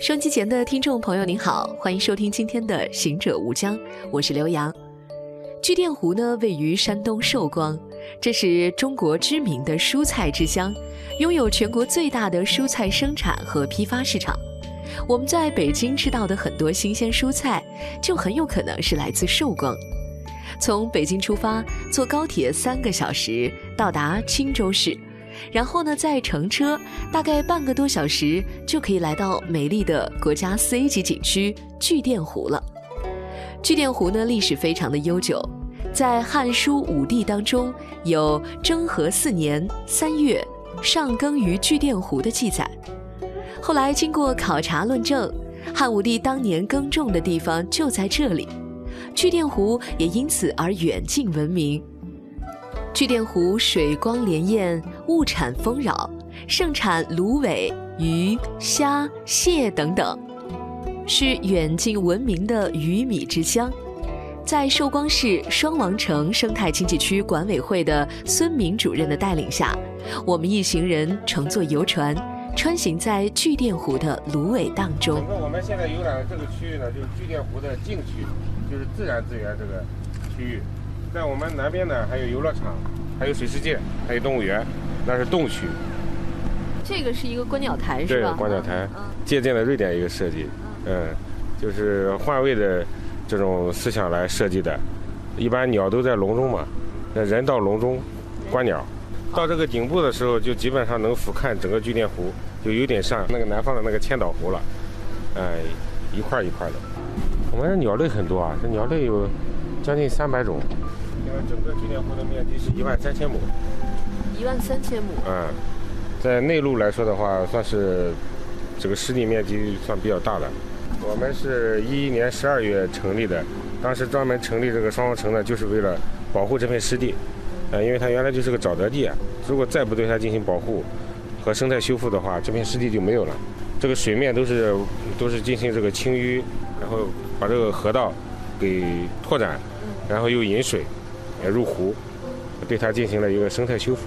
收机前的听众朋友您好，欢迎收听今天的《行者无疆》，我是刘洋。巨淀湖呢，位于山东寿光，这是中国知名的蔬菜之乡，拥有全国最大的蔬菜生产和批发市场。我们在北京吃到的很多新鲜蔬菜，就很有可能是来自寿光。从北京出发，坐高铁三个小时到达青州市，然后呢再乘车，大概半个多小时就可以来到美丽的国家四 A 级景区巨淀湖了。巨淀湖呢历史非常的悠久，在《汉书·武帝》当中有征和四年三月上耕于巨淀湖的记载。后来经过考察论证，汉武帝当年耕种的地方就在这里，巨淀湖也因此而远近闻名。巨淀湖水光潋滟，物产丰饶，盛产芦苇、鱼、虾、蟹等等。是远近闻名的鱼米之乡，在寿光市双王城生态经济区管委会的孙明主任的带领下，我们一行人乘坐游船，穿行在巨淀湖的芦苇荡中。整个我们现在游览的这个区域呢，就是巨淀湖的禁区，就是自然资源这个区域。在我们南边呢，还有游乐场，还有水世界，还有动物园，那是洞区。这个是一个观鸟台，是吧？对，观鸟台，借鉴了瑞典一个设计。嗯，就是换位的这种思想来设计的。一般鸟都在笼中嘛，那人到笼中观鸟。到这个顶部的时候，就基本上能俯瞰整个巨淀湖，就有点像那个南方的那个千岛湖了。哎，一块一块的。我们这鸟类很多啊，这鸟类有将近三百种。因为整个巨淀湖的面积是一万三千亩。一万三千亩。嗯，在内陆来说的话，算是这个湿地面积算比较大的。我们是一一年十二月成立的，当时专门成立这个双王城呢，就是为了保护这片湿地，呃，因为它原来就是个沼泽地啊，如果再不对它进行保护和生态修复的话，这片湿地就没有了。这个水面都是都是进行这个清淤，然后把这个河道给拓展，然后又引水入湖，对它进行了一个生态修复。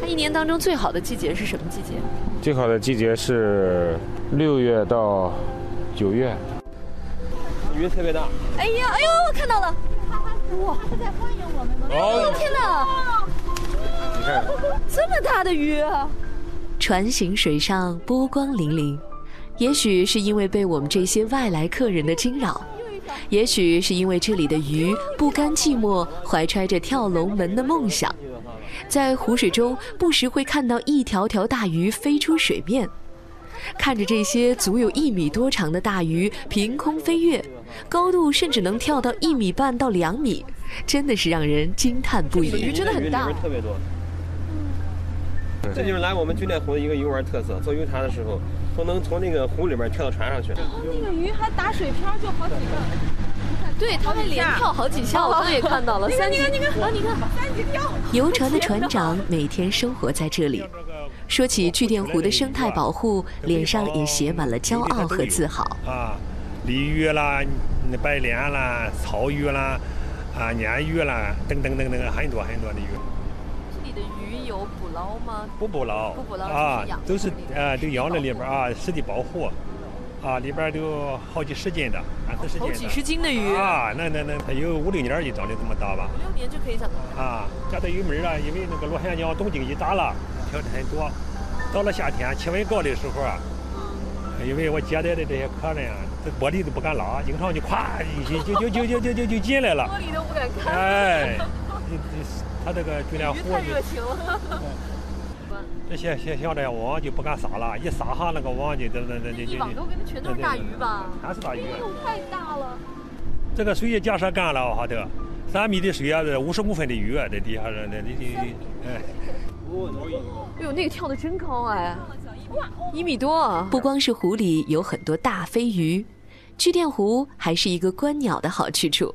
它一年当中最好的季节是什么季节？最好的季节是六月到。九月，鱼特别大。哎呀，哎呦，我看到了！哇，他在欢迎我们。哦，天哪！你看，这么大的鱼！船行水上，波光粼粼。也许是因为被我们这些外来客人的惊扰，也许是因为这里的鱼不甘寂寞，怀揣着跳龙门的梦想，在湖水中不时会看到一条条大鱼飞出水面。看着这些足有一米多长的大鱼凭空飞跃，高度甚至能跳到一米半到两米，真的是让人惊叹不已。鱼真的很大，特别多。这就是来我们巨淀湖的一个游玩特色，坐游船的时候都能从那个湖里面跳到船上去。那个鱼还打水漂，就好几个。对他们连跳好几下，我刚也看到了。你看，你看，你看，你看，三级跳。游船的船长每天生活在这里。说起巨淀湖的生态保护，脸上也写满了骄傲和自豪。啊，鲤鱼啦、白鲢啦、草鱼啦、啊鲶鱼啦，等等等等很多很多的鱼。捞吗？不捕捞，不捕捞啊，都是呃，都养在里边啊，实地保护，啊，里边都好几十斤的，啊，好几十斤的鱼啊，那那那它有五六年就长得这么大吧？五六年就可以长啊，家的有门啊，因为那个螺旋桨动静一大了，调的很多，到了夏天气温高的时候啊。因为我接待的这些客人啊，这玻璃都不敢拉，经常就咵，就就就就就就就进来了，玻璃都不敢开。哎。他这个就连湖太热情了。这些些像这网就不敢撒了，一撒哈那个网就就就就一网都跟全都是大鱼吧？全是大鱼。太大了。这个水假设干了哈头，三米的水啊，这五十公分的鱼啊在底下这这这哎。哎呦，那个跳的真高哎，一米多。不光是湖里有很多大飞鱼，巨电湖还是一个观鸟的好去处。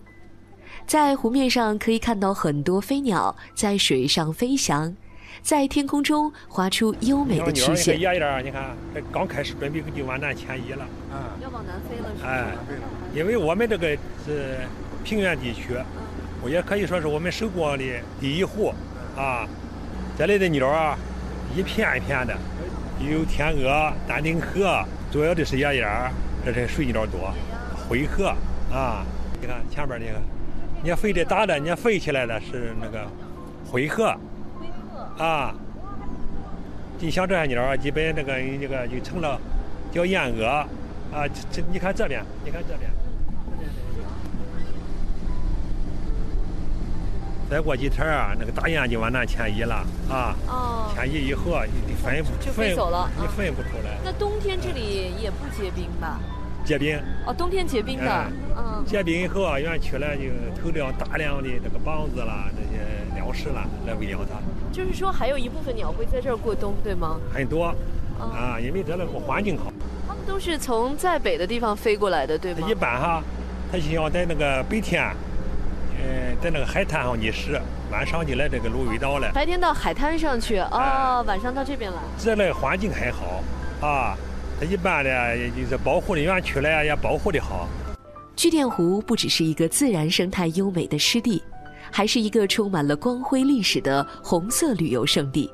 在湖面上可以看到很多飞鸟在水上飞翔，在天空中划出优美的曲线。远一点，你看，刚开始准备就往南迁移了。啊，要往南飞了是吧？哎，因为我们这个是平原地区，我也可以说是我们寿光的第一湖，啊。这里的鸟啊，一片一片的，有天鹅、丹顶鹤，主要的是野鸭，这是水鸟多。灰鹤啊，你看前边那个，你看飞得大的，你看飞起来的是那个灰鹤。灰鹤。啊，你像这些鸟，基本那个那个就成了叫燕鹅啊。这这你看这边，你看这边。再过几天啊，那个大雁就往南迁移了啊。哦。迁移以后，你分就飞走了，你分不出来。那冬天这里也不结冰吧？结冰。哦，冬天结冰的。嗯。结冰以后啊，园区呢就投了大量的这个棒子啦，这些粮食啦来喂养它。就是说，还有一部分鸟会在这儿过冬，对吗？很多。啊，因为这那个环境好。它们都是从再北的地方飞过来的，对吗？一般哈，它需要在那个白天。嗯，在那个海滩上觅食，晚上就来这个芦苇岛了。白天到海滩上去，哦，晚上到这边来。这里环境很好，啊，一般的就是保护的园区呢也保护的好。巨淀湖不只是一个自然生态优美的湿地，还是一个充满了光辉历史的红色旅游胜地。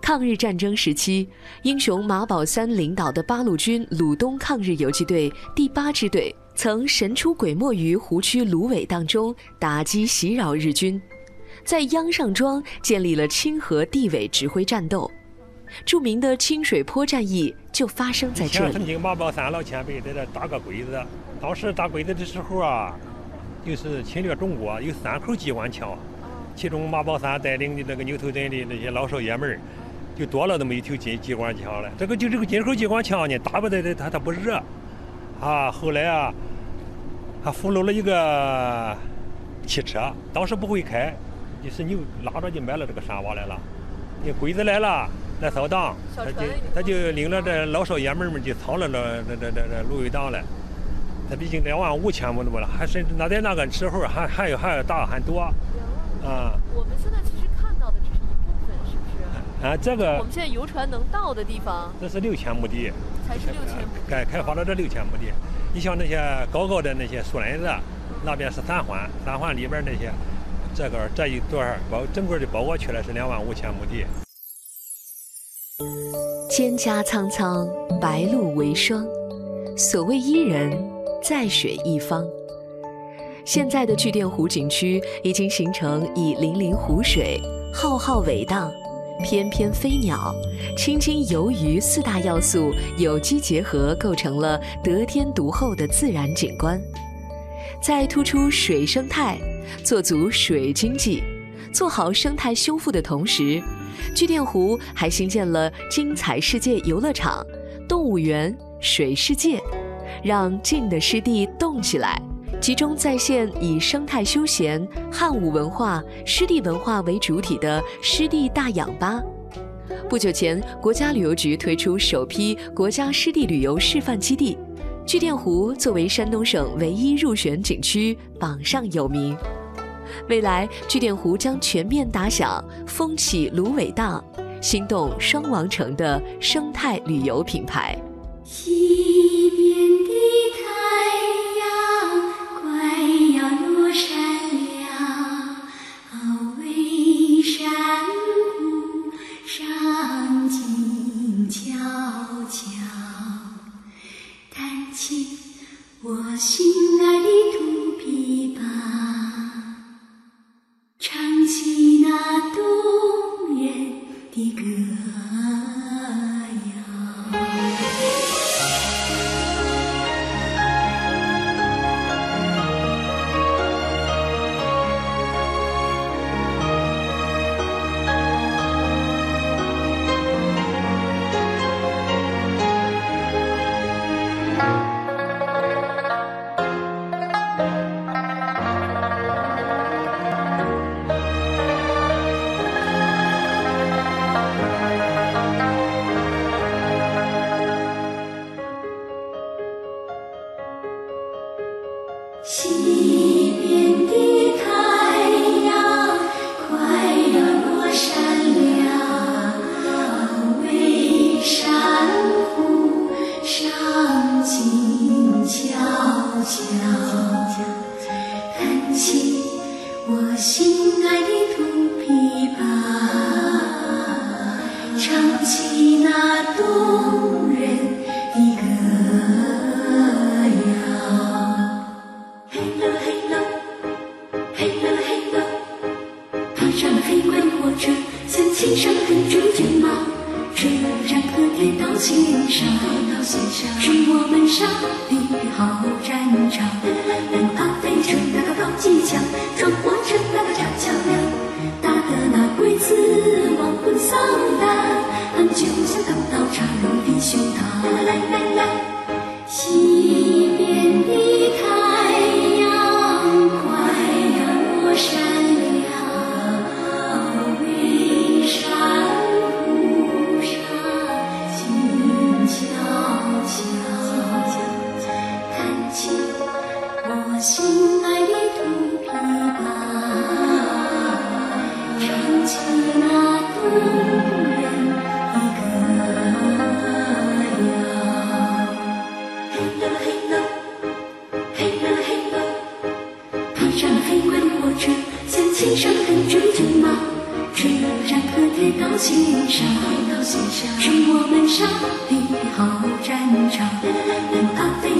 抗日战争时期，英雄马宝三领导的八路军鲁东抗日游击队第八支队。曾神出鬼没于湖区芦苇荡中，打击袭扰日军，在秧上庄建立了清河地委指挥战斗。著名的清水坡战役就发生在这里。曾经马宝三老前辈在这打个鬼子，当时打鬼子的时候啊，就是侵略中国，有三口机关枪，其中马宝三带领的那个牛头镇的那些老少爷们儿，就多了那么一条金机关枪了。这个就这个金口机关枪呢，打不得的它它不热。啊，后来啊，还俘虏了一个汽车，当时不会开，就是牛拉着就埋了这个山洼来了。那鬼子来了，来扫荡，他就他就领着这老少爷们们就藏了这这这这这芦苇荡了。他毕竟两万五千亩那么了，还甚至那在那个时候还还有还要大很多。啊。我们现在其实看到的只是一部分，是不是？啊，这个。我们现在游船能到的地方。这是六千亩地。才是六千亩，开开发了这六千亩地。你像那些高高的那些树林子，那边是三环，三环里边那些，这个这一段包整个的包裹起来是两万五千亩地。蒹葭苍苍，白露为霜。所谓伊人，在水一方。现在的巨淀湖景区已经形成以粼粼湖水、浩浩苇荡。翩翩飞鸟、青青游鱼四大要素有机结合，构成了得天独厚的自然景观。在突出水生态、做足水经济、做好生态修复的同时，巨淀湖还新建了精彩世界游乐场、动物园、水世界，让静的湿地动起来。集中在线以生态休闲、汉武文化、湿地文化为主体的湿地大氧吧。不久前，国家旅游局推出首批国家湿地旅游示范基地，巨淀湖作为山东省唯一入选景区，榜上有名。未来，巨淀湖将全面打响风起芦苇荡、心动双王城的生态旅游品牌。西边的太阳快要落山青山稳住军马，车站和地到心上，是我们胜利的好战场。南岗飞水那个高机枪，装火车那个炸桥梁，打得那鬼子亡魂丧胆，就像钢刀插入敌胸膛。来来来！我们杀敌好战场。等阿飞